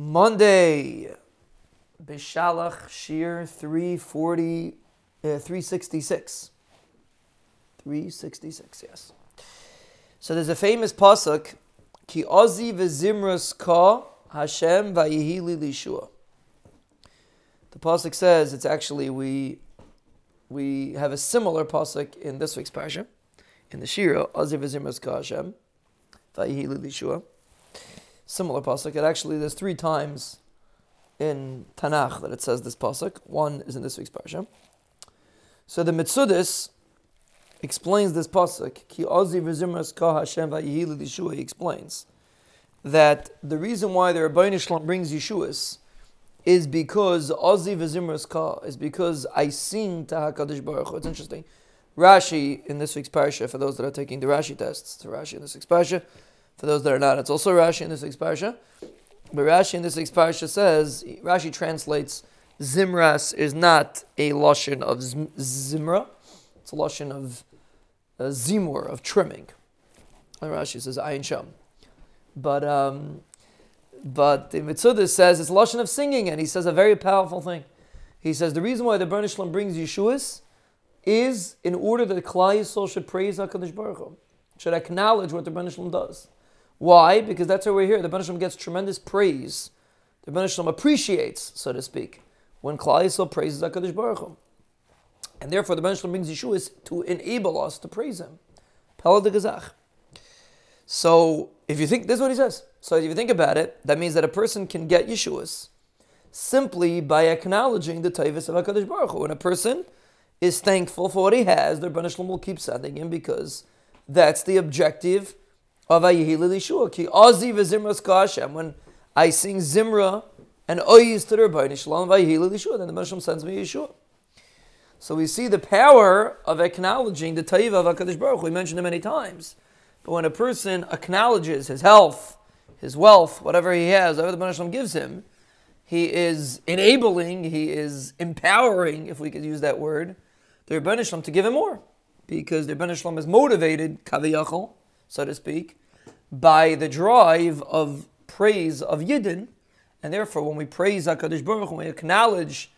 Monday, Beshalach Shiur 340, uh, 366. 366, yes. So there's a famous pasuk, Ki ozi ka Hashem vayihi li lishua. The pasuk says it's actually we we have a similar pasuk in this week's parsha, in the Shira, ozi v'zimras ka Hashem vayihi li lishua. Similar pasuk. It actually there's three times in Tanakh that it says this pasuk. One is in this week's parsha. So the Mitzudis explains this pasuk. Ki ozi v'zimras ka Hashem. He explains that the reason why the Rabbi Shalom brings Yeshuas is because Ozi v'zimras ka is because I sing to Hakadosh Baruch. It's interesting. Rashi in this week's parsha, for those that are taking the Rashi tests, it's Rashi in this week's parsha. For those that are not, it's also Rashi in this week's parsha. But Rashi in this week's parsha says Rashi translates Zimras is not a lashon of zimra; it's a lashon of uh, zimur of trimming. And Rashi says ayin sham. But um, but the Mitzvah says it's lashon of singing, and he says a very powerful thing. He says the reason why the Bernishlam brings Yeshuas is in order that Klal Yisrael should praise Hakadosh Baruch Hu, should acknowledge what the Bernishlam does. Why? Because that's why we're here. The Bernishlam gets tremendous praise. The Bernishlam appreciates, so to speak, when Klal Yisrael praises Hakadosh Baruch Hu. And therefore, the Bernishlam brings Yeshuas to enable us to praise Him. Pella de Gazach. So if you think this is what he says. So if you think about it, that means that a person can get Yeshuas simply by acknowledging the Taivas of HaKadosh Baruch Hu. When a person is thankful for what he has, the Rebbe will keep sending him because that's the objective kashem. When I sing Zimra and Oyiz to the Ayihil then the Rebbe sends me Yeshua. So we see the power of acknowledging the Taiva of HaKadosh Baruch. We mentioned it many times. But when a person acknowledges his health, his wealth, whatever he has, whatever the Baruch gives him, he is enabling, he is empowering, if we could use that word, the Rebbeinu to give him more. Because the Rebbeinu is motivated, kaviyachol, so to speak, by the drive of praise of Yidden. And therefore, when we praise HaKadosh Baruch when we acknowledge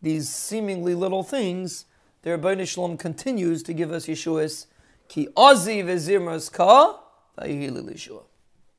these seemingly little things, the Rebbeinu Shalom continues to give us Yeshua's Ki ozi v'zimras ka, vayihi lishua.